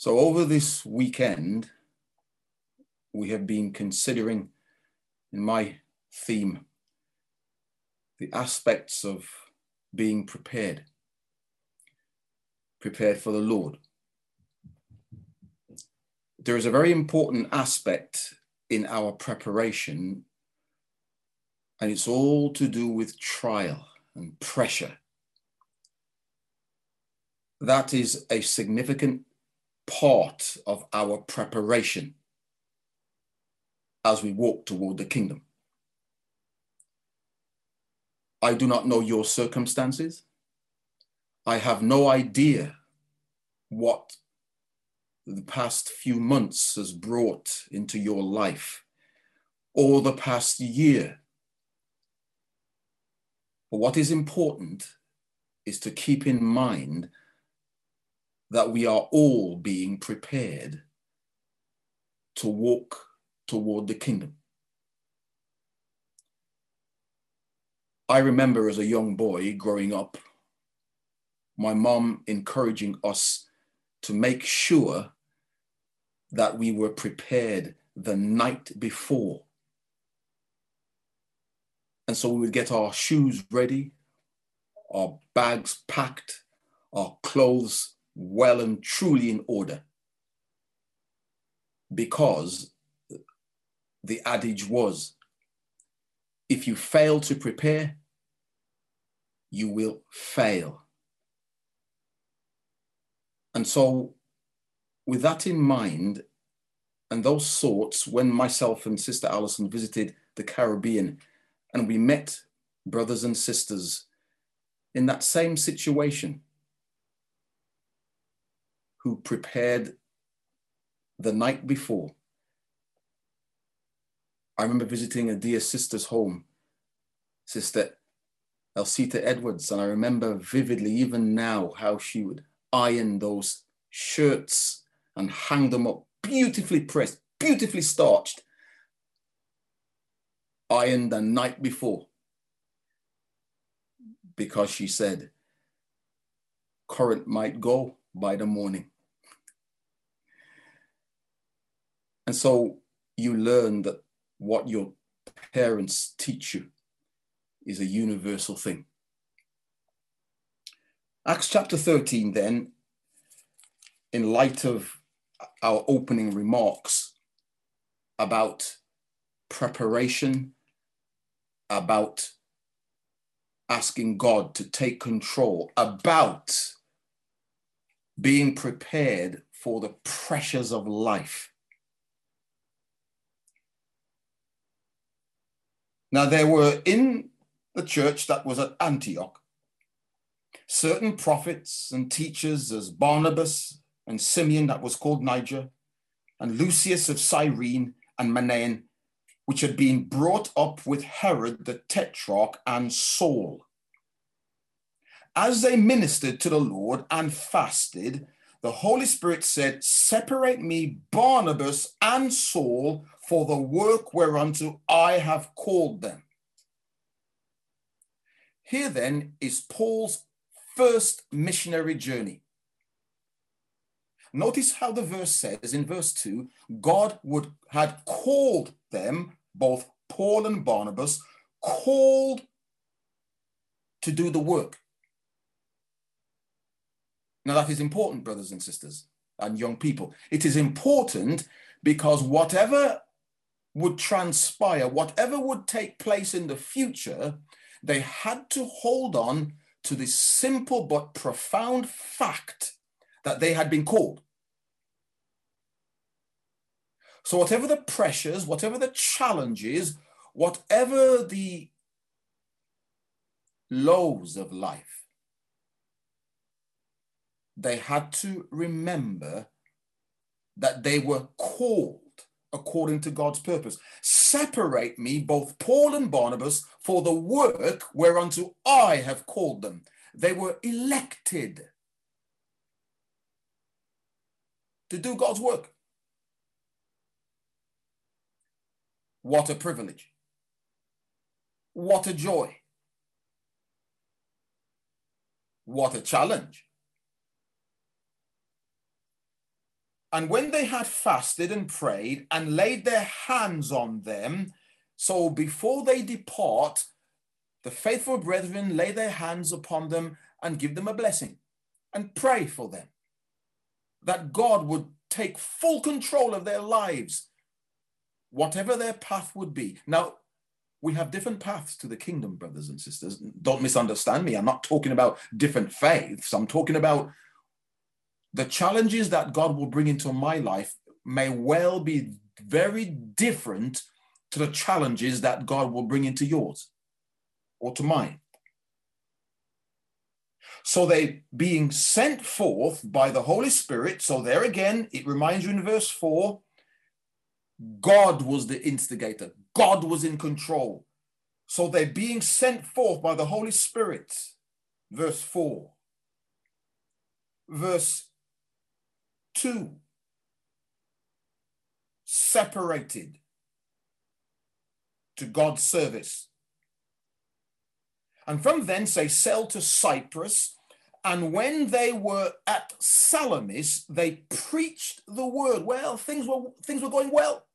So, over this weekend, we have been considering in my theme the aspects of being prepared, prepared for the Lord. There is a very important aspect in our preparation, and it's all to do with trial and pressure. That is a significant part of our preparation as we walk toward the kingdom. I do not know your circumstances. I have no idea what the past few months has brought into your life or the past year. But what is important is to keep in mind that we are all being prepared to walk toward the kingdom. I remember as a young boy growing up, my mom encouraging us to make sure that we were prepared the night before. And so we would get our shoes ready, our bags packed, our clothes well and truly in order. Because the adage was if you fail to prepare, you will fail. And so, with that in mind, and those thoughts, when myself and Sister Allison visited the Caribbean and we met brothers and sisters in that same situation who prepared the night before. I remember visiting a dear sister's home, Sister Elsita Edwards, and I remember vividly, even now, how she would iron those shirts and hang them up, beautifully pressed, beautifully starched, ironed the night before. Because she said, current might go by the morning. And so you learn that what your parents teach you is a universal thing. Acts chapter 13, then, in light of our opening remarks about preparation, about asking God to take control, about being prepared for the pressures of life. Now, there were in the church that was at Antioch certain prophets and teachers as Barnabas and Simeon, that was called Niger, and Lucius of Cyrene and Manaen, which had been brought up with Herod the Tetrarch and Saul. As they ministered to the Lord and fasted, the Holy Spirit said, Separate me, Barnabas and Saul, for the work whereunto I have called them. Here then is Paul's first missionary journey. Notice how the verse says in verse 2 God would had called them, both Paul and Barnabas, called to do the work. Now, that is important, brothers and sisters, and young people. It is important because whatever would transpire, whatever would take place in the future, they had to hold on to this simple but profound fact that they had been called. So, whatever the pressures, whatever the challenges, whatever the lows of life, they had to remember that they were called according to God's purpose. Separate me, both Paul and Barnabas, for the work whereunto I have called them. They were elected to do God's work. What a privilege. What a joy. What a challenge. And when they had fasted and prayed and laid their hands on them, so before they depart, the faithful brethren lay their hands upon them and give them a blessing and pray for them that God would take full control of their lives, whatever their path would be. Now, we have different paths to the kingdom, brothers and sisters. Don't misunderstand me. I'm not talking about different faiths. I'm talking about the challenges that God will bring into my life may well be very different to the challenges that God will bring into yours or to mine. So they being sent forth by the Holy Spirit. So there again, it reminds you in verse 4 God was the instigator, God was in control. So they're being sent forth by the Holy Spirit. Verse 4. Verse 2. Separated to God's service. And from thence they sailed to Cyprus. And when they were at Salamis, they preached the word. Well, things were things were going well.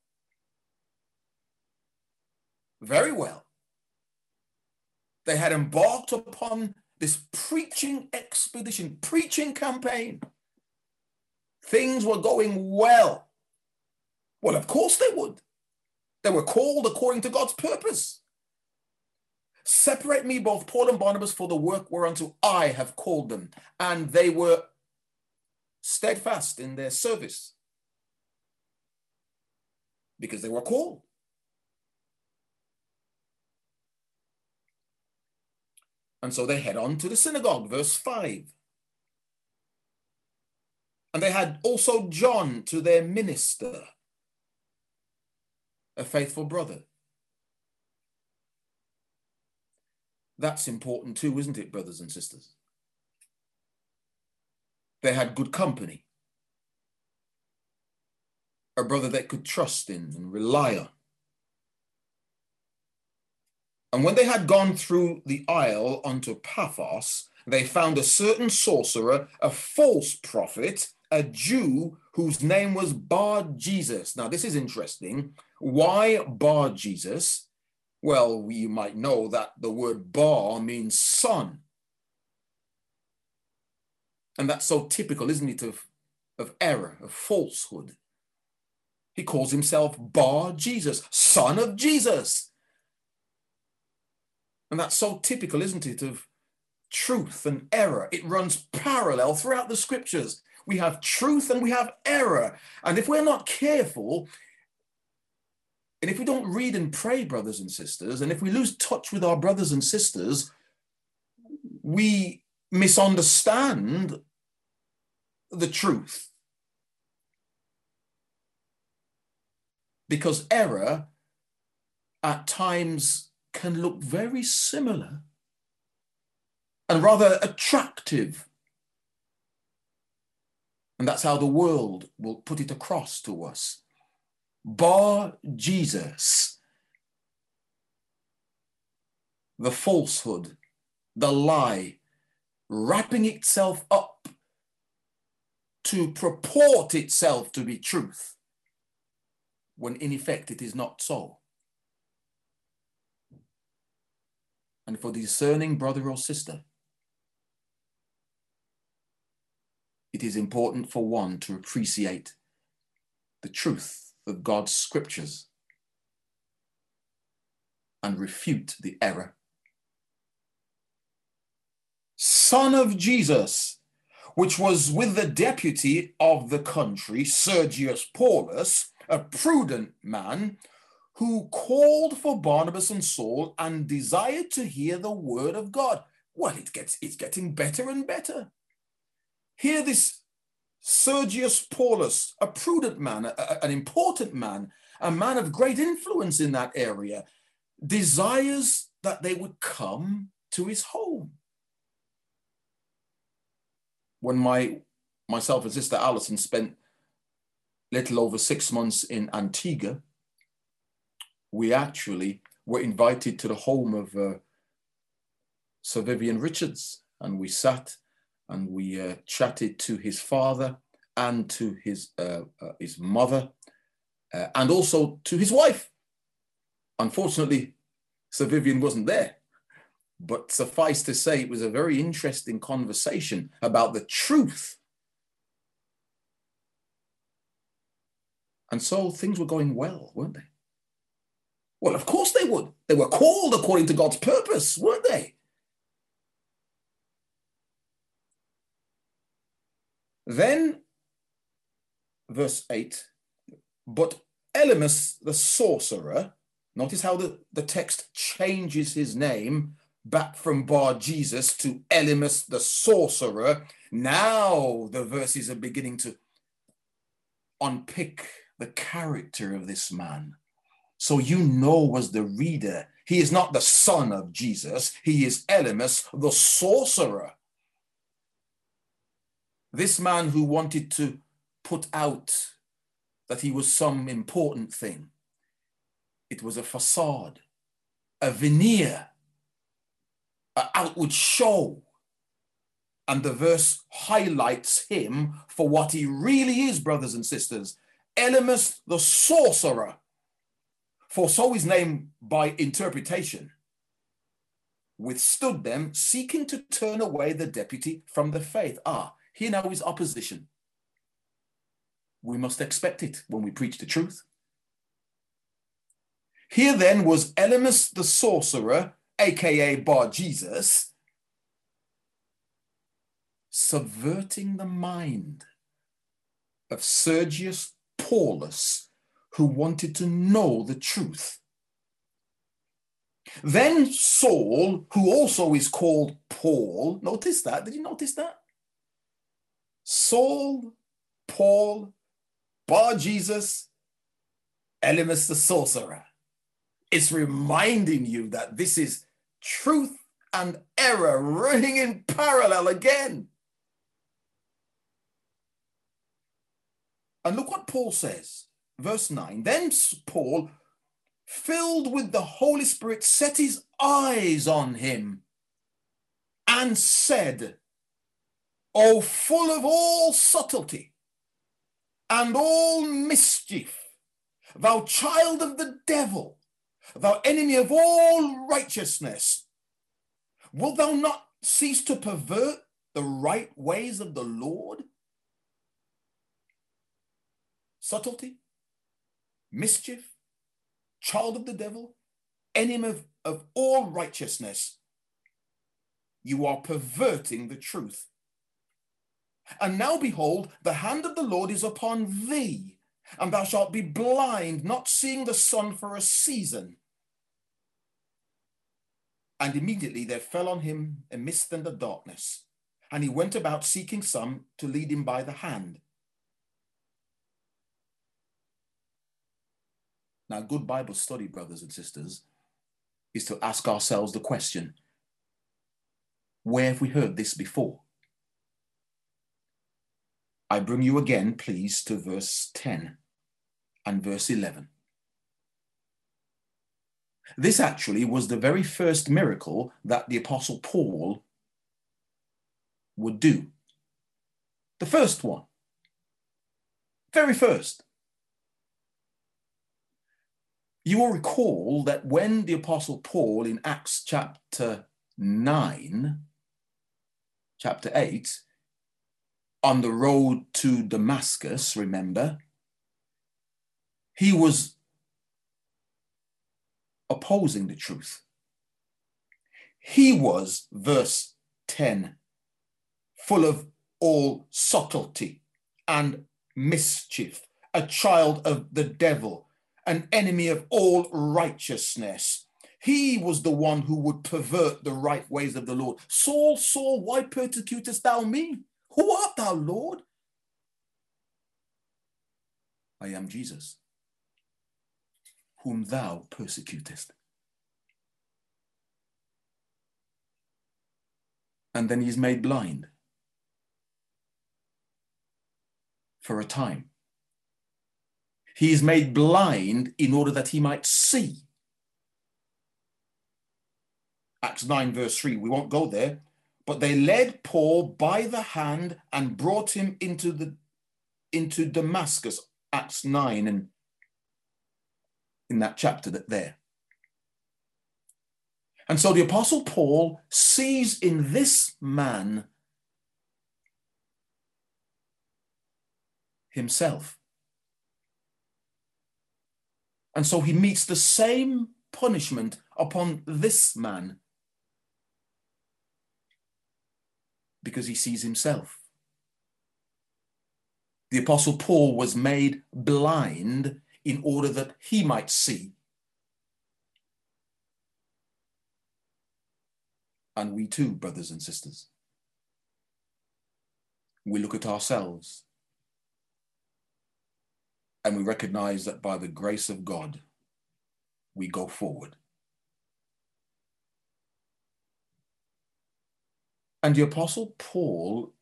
Very well. They had embarked upon this preaching expedition, preaching campaign. Things were going well. Well, of course they would. They were called according to God's purpose. Separate me, both Paul and Barnabas, for the work whereunto I have called them. And they were steadfast in their service because they were called. And so they head on to the synagogue, verse 5. And they had also John to their minister, a faithful brother. That's important too, isn't it, brothers and sisters? They had good company. A brother they could trust in and rely on. And when they had gone through the isle unto Paphos, they found a certain sorcerer, a false prophet, a Jew whose name was Bar Jesus. Now, this is interesting. Why Bar Jesus? Well, you might know that the word bar means son. And that's so typical, isn't it, of, of error, of falsehood. He calls himself Bar Jesus, son of Jesus. And that's so typical, isn't it, of truth and error. It runs parallel throughout the scriptures. We have truth and we have error. And if we're not careful, and if we don't read and pray, brothers and sisters, and if we lose touch with our brothers and sisters, we misunderstand the truth. Because error at times can look very similar and rather attractive. And that's how the world will put it across to us. Bar Jesus, the falsehood, the lie, wrapping itself up to purport itself to be truth, when in effect it is not so. And for the discerning brother or sister, it is important for one to appreciate the truth of God's scriptures and refute the error. Son of Jesus, which was with the deputy of the country, Sergius Paulus, a prudent man, who called for Barnabas and Saul and desired to hear the word of God. Well, it gets it's getting better and better. Here, this Sergius Paulus, a prudent man, a, an important man, a man of great influence in that area, desires that they would come to his home. When my myself and sister Alison spent little over six months in Antigua, we actually were invited to the home of uh, Sir Vivian Richards, and we sat and we uh, chatted to his father and to his, uh, uh, his mother, uh, and also to his wife. Unfortunately, Sir Vivian wasn't there. But suffice to say, it was a very interesting conversation about the truth. And so things were going well, weren't they? Well, of course they would. They were called according to God's purpose, weren't they? Then, verse 8, but Elymas the sorcerer, notice how the, the text changes his name back from Bar Jesus to Elymas the sorcerer. Now the verses are beginning to unpick the character of this man. So you know as the reader, he is not the son of Jesus, he is Elymas the sorcerer. This man who wanted to put out that he was some important thing. It was a facade, a veneer an outward show. And the verse highlights him for what he really is, brothers and sisters. Elymas the sorcerer, for so his name by interpretation, withstood them, seeking to turn away the deputy from the faith. Ah, here now is opposition. We must expect it when we preach the truth. Here then was Elymas the sorcerer aka Bar Jesus, subverting the mind of Sergius Paulus, who wanted to know the truth. Then Saul, who also is called Paul, notice that? Did you notice that? Saul, Paul, Bar Jesus, Elymas the sorcerer. It's reminding you that this is truth and error running in parallel again. And look what Paul says, verse 9. Then Paul, filled with the Holy Spirit, set his eyes on him and said, O full of all subtlety and all mischief, thou child of the devil, thou enemy of all righteousness, wilt thou not cease to pervert the right ways of the Lord? Subtlety, mischief, child of the devil, enemy of, of all righteousness. You are perverting the truth. And now behold, the hand of the Lord is upon thee and thou shalt be blind, not seeing the sun for a season. And immediately there fell on him a mist and a darkness, and he went about seeking some to lead him by the hand. Now, good Bible study, brothers and sisters, is to ask ourselves the question where have we heard this before? I bring you again, please, to verse 10 and verse 11. This actually was the very first miracle that the Apostle Paul would do. The first one. Very first. You will recall that when the Apostle Paul in Acts chapter 9, chapter 8, on the road to Damascus, remember, he was opposing the truth. He was, verse 10, full of all subtlety and mischief, a child of the devil, an enemy of all righteousness. He was the one who would pervert the right ways of the Lord. Saul, Saul, why persecutest thou me? Who art thou, Lord? I am Jesus, whom thou persecutest. And then he's made blind for a time. He is made blind in order that he might see. Acts 9, verse 3. We won't go there. But they led Paul by the hand and brought him into the into Damascus, Acts 9, and in that chapter that there. And so the Apostle Paul sees in this man himself. And so he meets the same punishment upon this man because he sees himself. The Apostle Paul was made blind in order that he might see. And we too, brothers and sisters, we look at ourselves and we recognize that by the grace of God, we go forward. And the Apostle Paul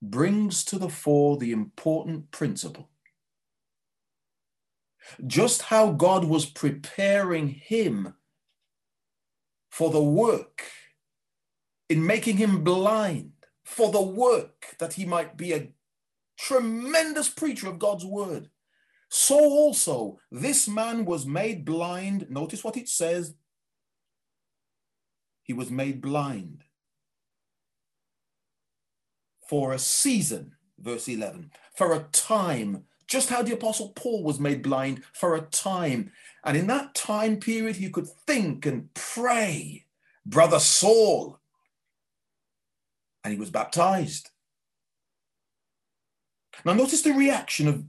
brings to the fore the important principle. Just how God was preparing him for the work in making him blind, for the work that he might be a tremendous preacher of God's word. So also, this man was made blind. Notice what it says. He was made blind for a season, verse 11, for a time, just how the Apostle Paul was made blind for a time. And in that time period, he could think and pray. Brother Saul. And he was baptized. Now, notice the reaction of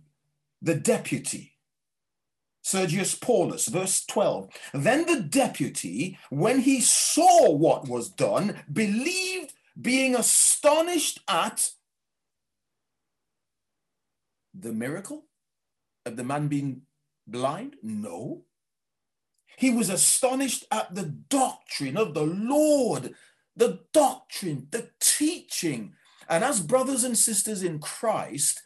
the deputy, Sergius Paulus, verse 12. Then the deputy, when he saw what was done, believed, being astonished at the miracle of the man being blind? No. He was astonished at the doctrine of the Lord, the doctrine, the teaching. And as brothers and sisters in Christ,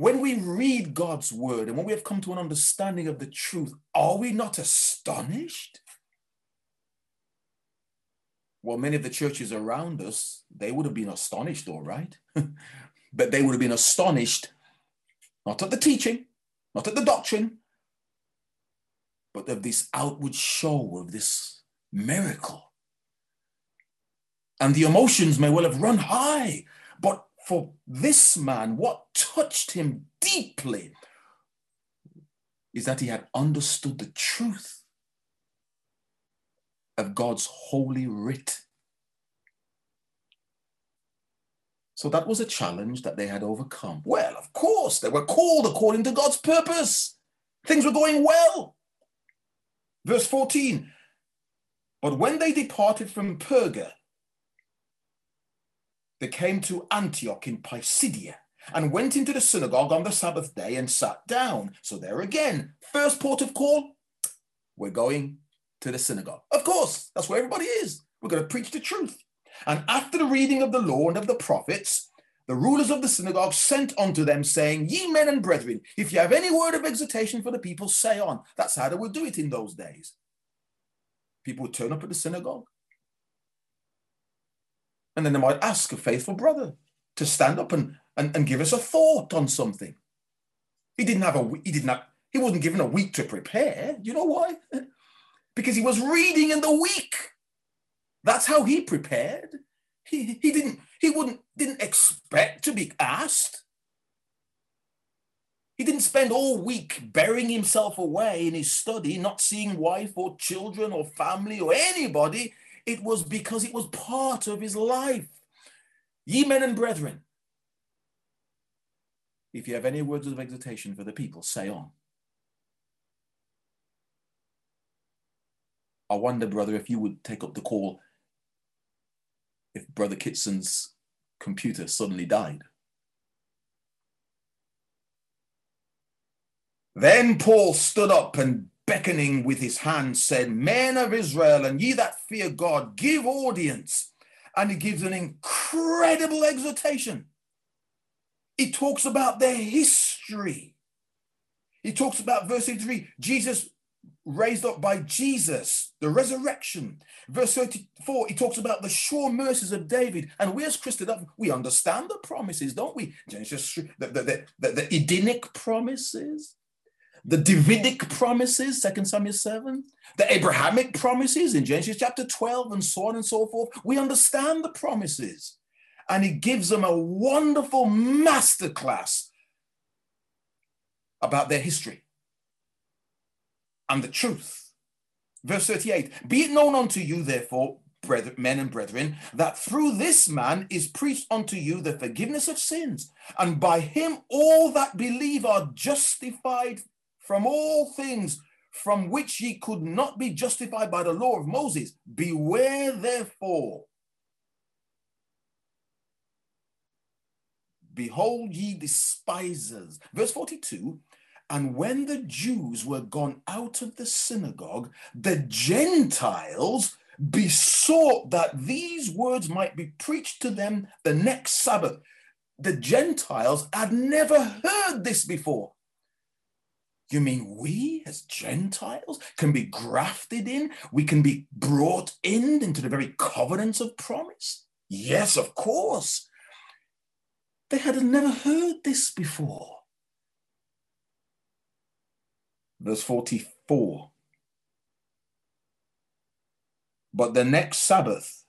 when we read God's word and when we have come to an understanding of the truth, are we not astonished? Well, many of the churches around us, they would have been astonished, all right. but they would have been astonished not at the teaching, not at the doctrine, but of this outward show of this miracle. And the emotions may well have run high, but for this man, what touched him deeply is that he had understood the truth of God's holy writ. So that was a challenge that they had overcome. Well, of course, they were called according to God's purpose. Things were going well. Verse 14 But when they departed from Perga, they came to Antioch in Pisidia and went into the synagogue on the Sabbath day and sat down. So there again, first port of call, we're going to the synagogue. Of course, that's where everybody is. We're going to preach the truth. And after the reading of the law and of the prophets, the rulers of the synagogue sent unto them, saying, Ye men and brethren, if you have any word of exhortation for the people, say on. That's how they would do it in those days. People would turn up at the synagogue. And then they might ask a faithful brother to stand up and, and, and give us a thought on something. He didn't have a he didn't have, he wasn't given a week to prepare. You know why? Because he was reading in the week. That's how he prepared. He, he didn't he wouldn't didn't expect to be asked. He didn't spend all week burying himself away in his study, not seeing wife or children or family or anybody. It was because it was part of his life. Ye men and brethren, if you have any words of exhortation for the people, say on. I wonder, brother, if you would take up the call if Brother Kitson's computer suddenly died. Then Paul stood up and beckoning with his hand said, Men of Israel, and ye that fear God, give audience. And he gives an incredible exhortation. He talks about their history. He talks about verse 3 Jesus raised up by Jesus, the resurrection. Verse 34, he talks about the sure mercies of David. And we as Christians, we understand the promises, don't we? Genesis, the, the, the, the Edenic promises, the Davidic promises, 2 Samuel 7, the Abrahamic promises in Genesis chapter 12, and so on and so forth. We understand the promises. And he gives them a wonderful masterclass about their history and the truth. Verse 38 Be it known unto you, therefore, brethren, men and brethren, that through this man is preached unto you the forgiveness of sins, and by him all that believe are justified from all things from which ye could not be justified by the law of Moses. Beware therefore. Behold ye despisers. Verse 42 and when the Jews were gone out of the synagogue, the Gentiles besought that these words might be preached to them the next Sabbath. The Gentiles had never heard this before. You mean we as Gentiles can be grafted in? We can be brought in into the very covenants of promise? Yes, of course. They had never heard this before. verse 44. But the next Sabbath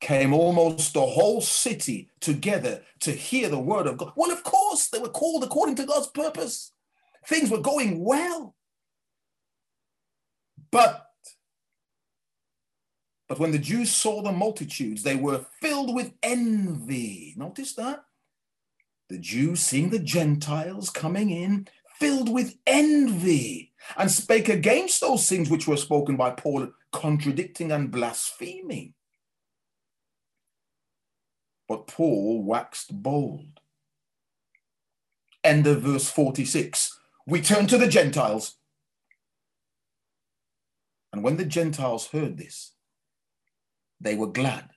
came almost the whole city together to hear the word of God. Well, of course, they were called according to God's purpose. Things were going well. But but when the Jews saw the multitudes, they were filled with envy. Notice that? The Jews seeing the Gentiles coming in, filled with envy and spake against those things which were spoken by Paul, contradicting and blaspheming. But Paul waxed bold. End of verse 46. We turn to the Gentiles. And when the Gentiles heard this, they were glad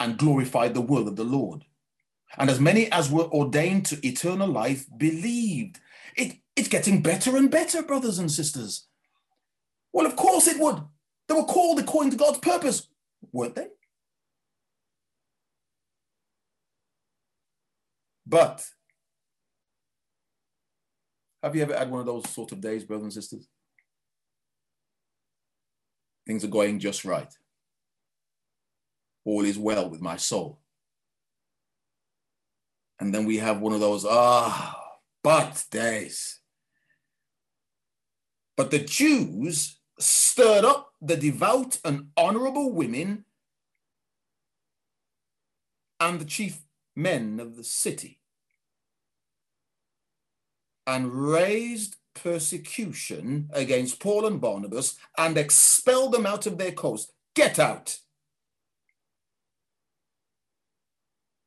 and glorified the word of the Lord. And as many as were ordained to eternal life believed. It, it's getting better and better, brothers and sisters. Well, of course it would. They were called according to God's purpose, weren't they? But have you ever had one of those sort of days, brothers and sisters? Things are going just right. All is well with my soul. And then we have one of those, ah, but days. But the Jews stirred up the devout and honorable women and the chief men of the city and raised persecution against Paul and Barnabas and expelled them out of their coast. Get out.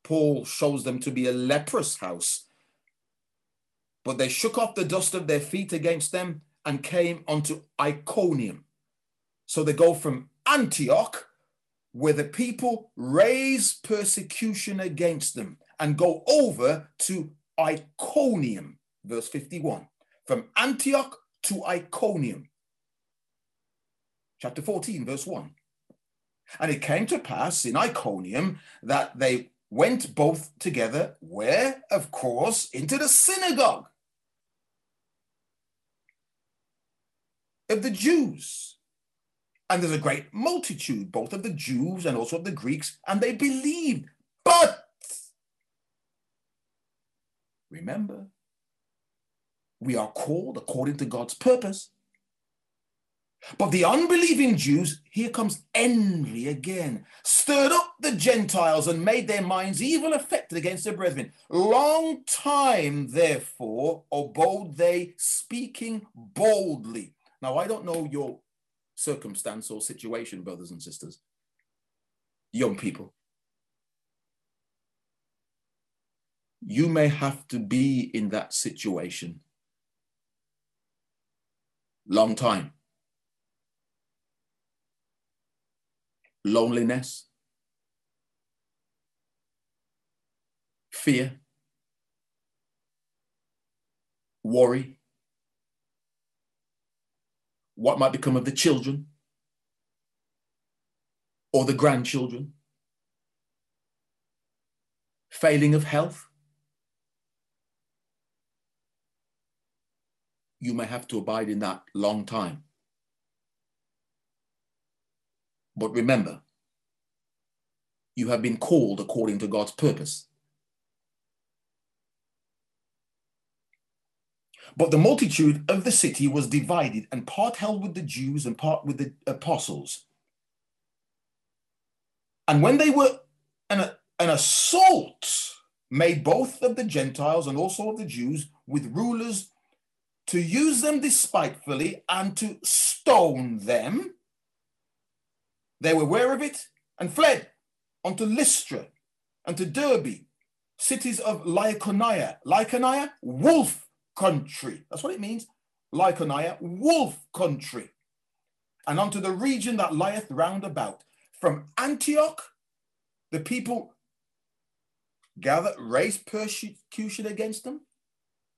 Paul shows them to be a leprous house but they shook off the dust of their feet against them and came unto Iconium. So they go from Antioch, where the people raise persecution against them, and go over to Iconium, verse 51. From Antioch to Iconium. Chapter 14, verse 1. And it came to pass in Iconium that they went both together, where, of course, into the synagogue. of the Jews. And there's a great multitude, both of the Jews and also of the Greeks, and they believed. But remember, we are called according to God's purpose. But the unbelieving Jews, here comes envy again, stirred up the Gentiles and made their minds evil affected against their brethren. Long time, therefore, abode they, speaking boldly. Now, I don't know your circumstance or situation, brothers and sisters, young people. You may have to be in that situation long time. Loneliness, fear, worry, what might become of the children or the grandchildren, failing of health. You may have to abide in that long time. But remember, you have been called according to God's purpose. But the multitude of the city was divided, and part held with the Jews and part with the apostles. And when they were an, an assault made both of the Gentiles and also of the Jews with rulers to use them despitefully and to stone them, they were aware of it and fled unto Lystra and to Derbe, cities of Lycaonia. Lycaonia, wolf country. That's what it means. Lycaonia, wolf country. And unto the region that lieth round about. From Antioch, the people gathered, raised persecution against them.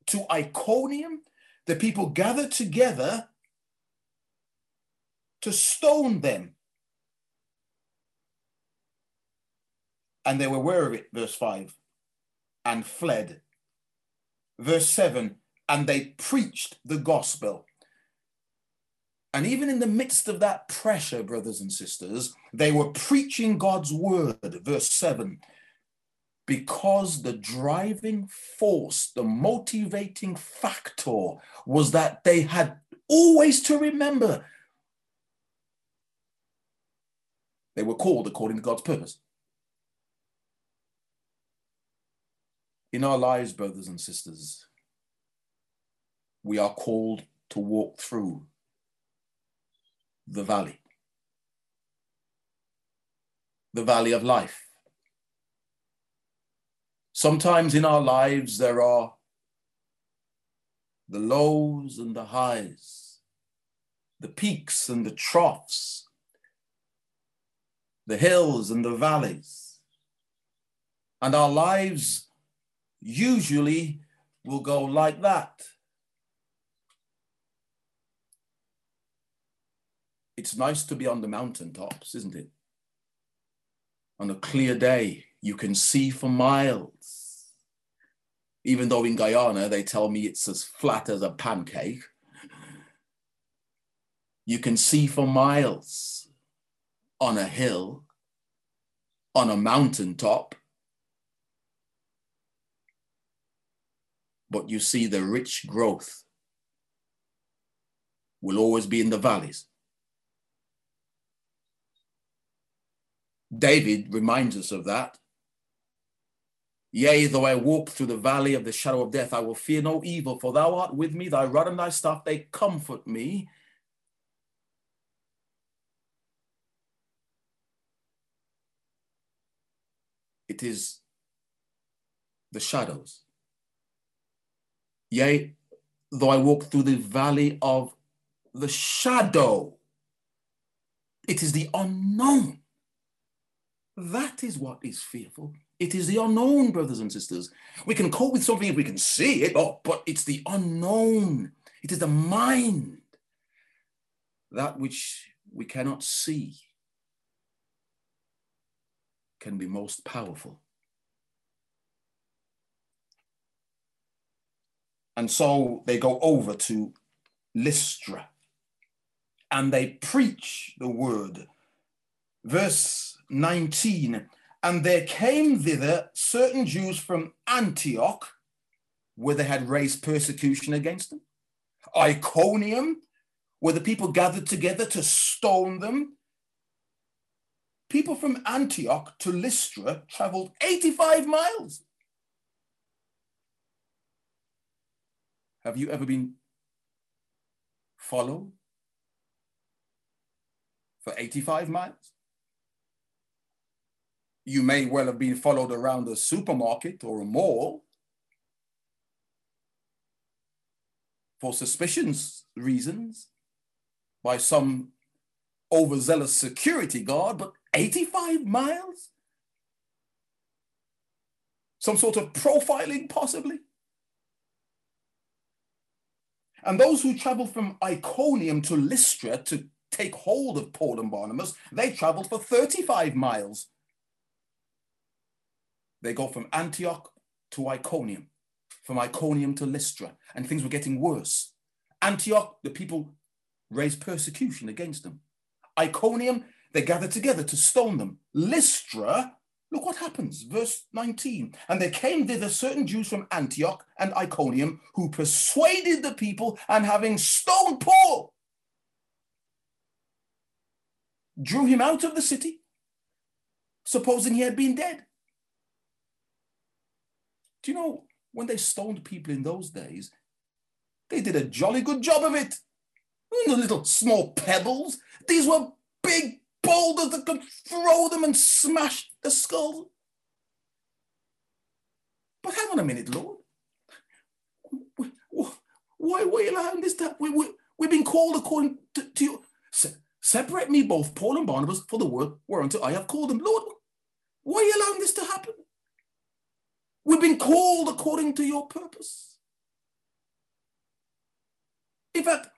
To Iconium, the people gathered together to stone them. And they were aware of it, verse 5, and fled. Verse 7 and they preached the gospel. And even in the midst of that pressure, brothers and sisters, they were preaching God's word. Verse 7 because the driving force, the motivating factor was that they had always to remember they were called according to God's purpose. In our lives, brothers and sisters, we are called to walk through the valley, the valley of life. Sometimes in our lives, there are the lows and the highs, the peaks and the troughs, the hills and the valleys. And our lives usually will go like that. It's nice to be on the mountaintops, isn't it? On a clear day, you can see for miles. Even though in Guyana, they tell me it's as flat as a pancake. You can see for miles on a hill, on a mountaintop. But you see the rich growth will always be in the valleys. David reminds us of that. Yea, though I walk through the valley of the shadow of death, I will fear no evil, for thou art with me, thy rod and thy staff, they comfort me. It is the shadows. Yea, though I walk through the valley of the shadow, it is the unknown. That is what is fearful. It is the unknown, brothers and sisters. We can cope with something if we can see it, oh, but it's the unknown. It is the mind, that which we cannot see, can be most powerful. And so they go over to Lystra and they preach the word. Verse 19. And there came thither certain Jews from Antioch, where they had raised persecution against them, Iconium, where the people gathered together to stone them. People from Antioch to Lystra traveled 85 miles. Have you ever been followed for 85 miles? You may well have been followed around a supermarket or a mall for suspicions reasons by some overzealous security guard, but 85 miles? Some sort of profiling, possibly? And those who traveled from Iconium to Lystra to take hold of Paul and Barnabas, they traveled for 35 miles. They go from Antioch to Iconium, from Iconium to Lystra, and things were getting worse. Antioch, the people raised persecution against them. Iconium, they gathered together to stone them. Lystra, look what happens, verse 19. And there came thither certain Jews from Antioch and Iconium who persuaded the people, and having stoned Paul, drew him out of the city, supposing he had been dead. Do you know when they stoned people in those days, they did a jolly good job of it. The little small pebbles. These were big boulders that could throw them and smash the skull. But hang on a minute, Lord. Why, are you allowing this to? We, we, we've been called according to, to you. Se- separate me both, Paul and Barnabas, for the work whereunto I have called them. Lord, why are you allowing this to happen? We've been called according to your purpose. In fact,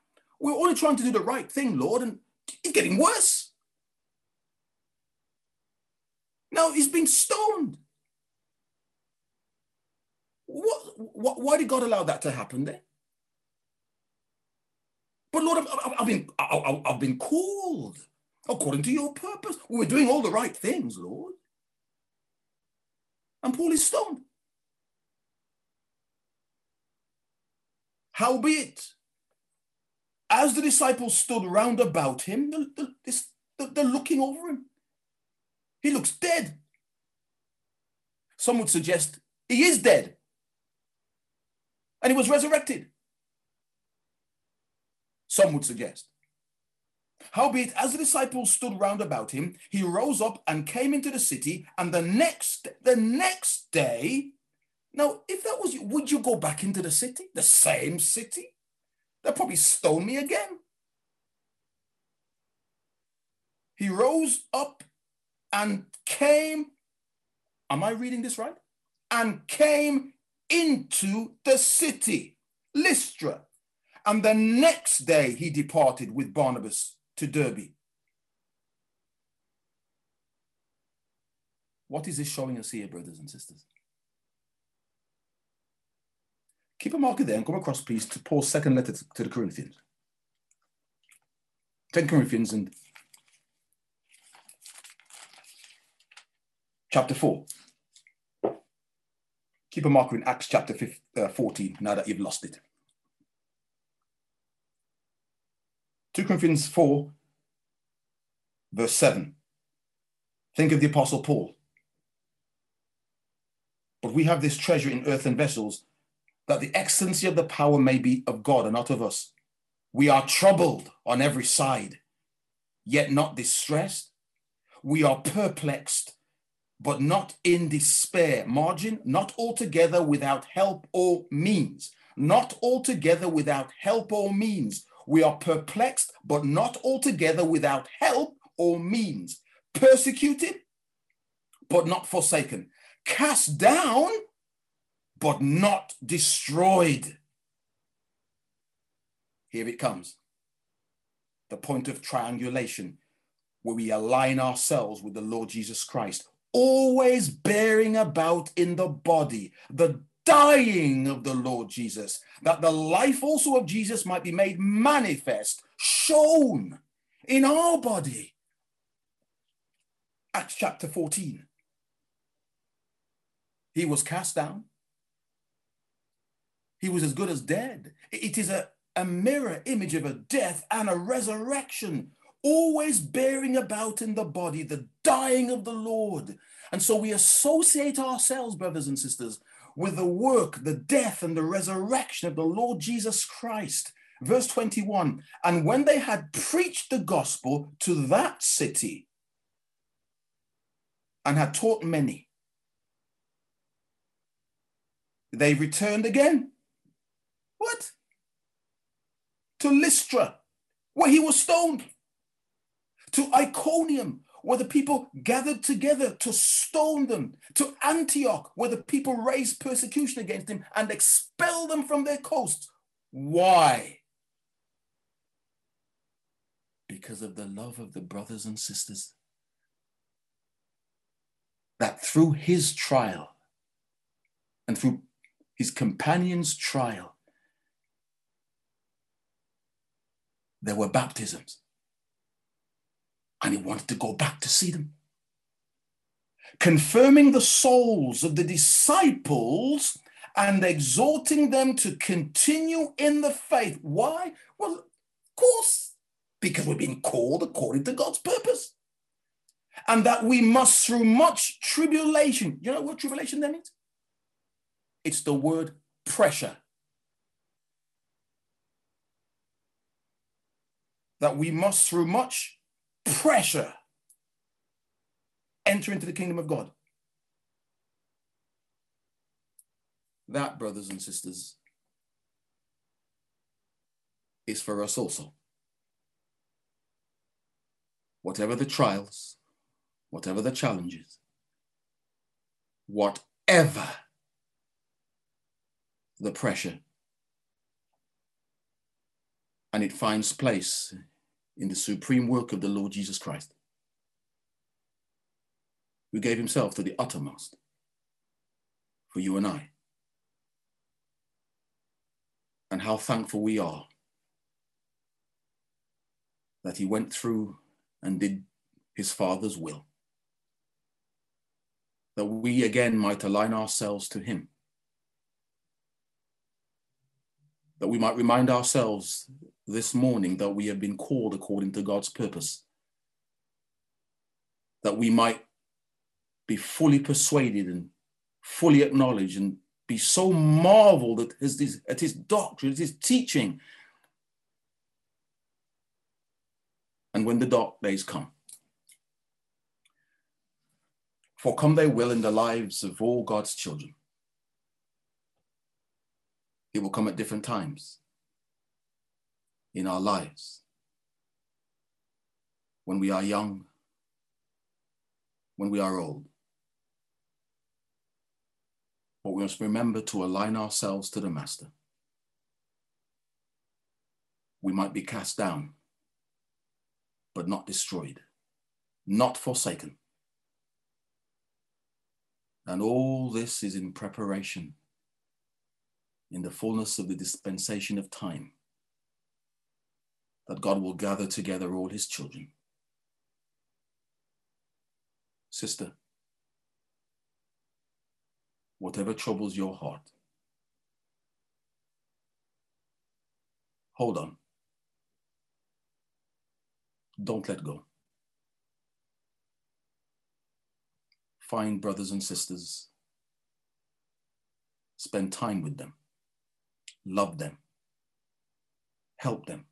we're only trying to do the right thing, Lord, and it's getting worse. Now he's been stoned. What, what, why did God allow that to happen then? But Lord, I've, I've been, I've, I've been called according to your purpose. We're doing all the right things, Lord. And Paul is stoned. Howbeit, as the disciples stood round about him, they're looking over him. He looks dead. Some would suggest he is dead. And he was resurrected. Some would suggest. Howbeit, as the disciples stood round about him, he rose up and came into the city, and the next the next day now, if that was you, would you go back into the city, the same city? They'll probably stone me again. He rose up and came, am I reading this right? And came into the city, Lystra. And the next day he departed with Barnabas to Derbe. What is this showing us here, brothers and sisters? Keep a marker there and come across, please, to Paul's second letter to the Corinthians. 10 Corinthians and chapter 4. Keep a marker in Acts chapter 15, uh, 14 now that you've lost it. 2 Corinthians 4, verse 7. Think of the Apostle Paul. But we have this treasure in earthen vessels that the excellency of the power may be of God and not of us. We are troubled on every side, yet not distressed. We are perplexed, but not in despair. Margin, not altogether without help or means. Not altogether without help or means. We are perplexed, but not altogether without help or means. Persecuted, but not forsaken. Cast down, but not destroyed. Here it comes. The point of triangulation, where we align ourselves with the Lord Jesus Christ, always bearing about in the body the dying of the Lord Jesus, that the life also of Jesus might be made manifest, shown in our body. Acts chapter 14. He was cast down, he was as good as dead. It is a, a mirror image of a death and a resurrection, always bearing about in the body the dying of the Lord. And so we associate ourselves, brothers and sisters, with the work, the death, and the resurrection of the Lord Jesus Christ. Verse 21 And when they had preached the gospel to that city and had taught many, they returned again what? To Lystra, where he was stoned. To Iconium, where the people gathered together to stone them. To Antioch, where the people raised persecution against him and expelled them from their coasts. Why? Because of the love of the brothers and sisters. That through his trial and through his companion's trial, there were baptisms. And he wanted to go back to see them. Confirming the souls of the disciples and exhorting them to continue in the faith. Why? Well, of course, because we're being called according to God's purpose. And that we must, through much tribulation, you know what tribulation then means? It's the word pressure. That we must, through much pressure, enter into the kingdom of God. That, brothers and sisters, is for us also. Whatever the trials, whatever the challenges, whatever the pressure, and it finds place in the supreme work of the Lord Jesus Christ, who gave himself to the uttermost for you and I. And how thankful we are that he went through and did his Father's will. That we again might align ourselves to him. That we might remind ourselves this morning that we have been called according to God's purpose. That we might be fully persuaded and fully acknowledge and be so marveled at his, at his doctrine, at his teaching. And when the dark days come, for come they will in the lives of all God's children. It will come at different times in our lives. When we are young, when we are old. But we must remember to align ourselves to the Master. We might be cast down, but not destroyed, not forsaken. And all this is in preparation in the fullness of the dispensation of time that God will gather together all his children. Sister, whatever troubles your heart, hold on. Don't let go. Find brothers and sisters. Spend time with them. Love them. Help them.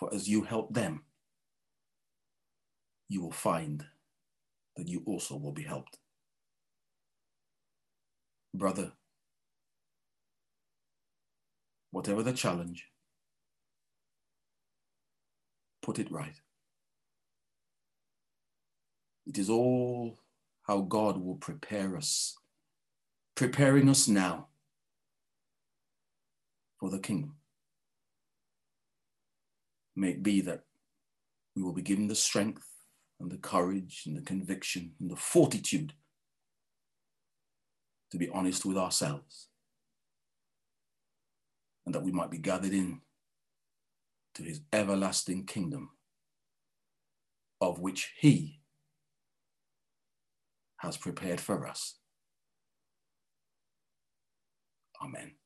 For as you help them, you will find that you also will be helped brother, whatever the challenge, put it right. It is all how God will prepare us, preparing us now for the kingdom. May it be that we will be given the strength and the courage and the conviction and the fortitude to be honest with ourselves and that we might be gathered in to his everlasting kingdom of which he has prepared for us. Amen.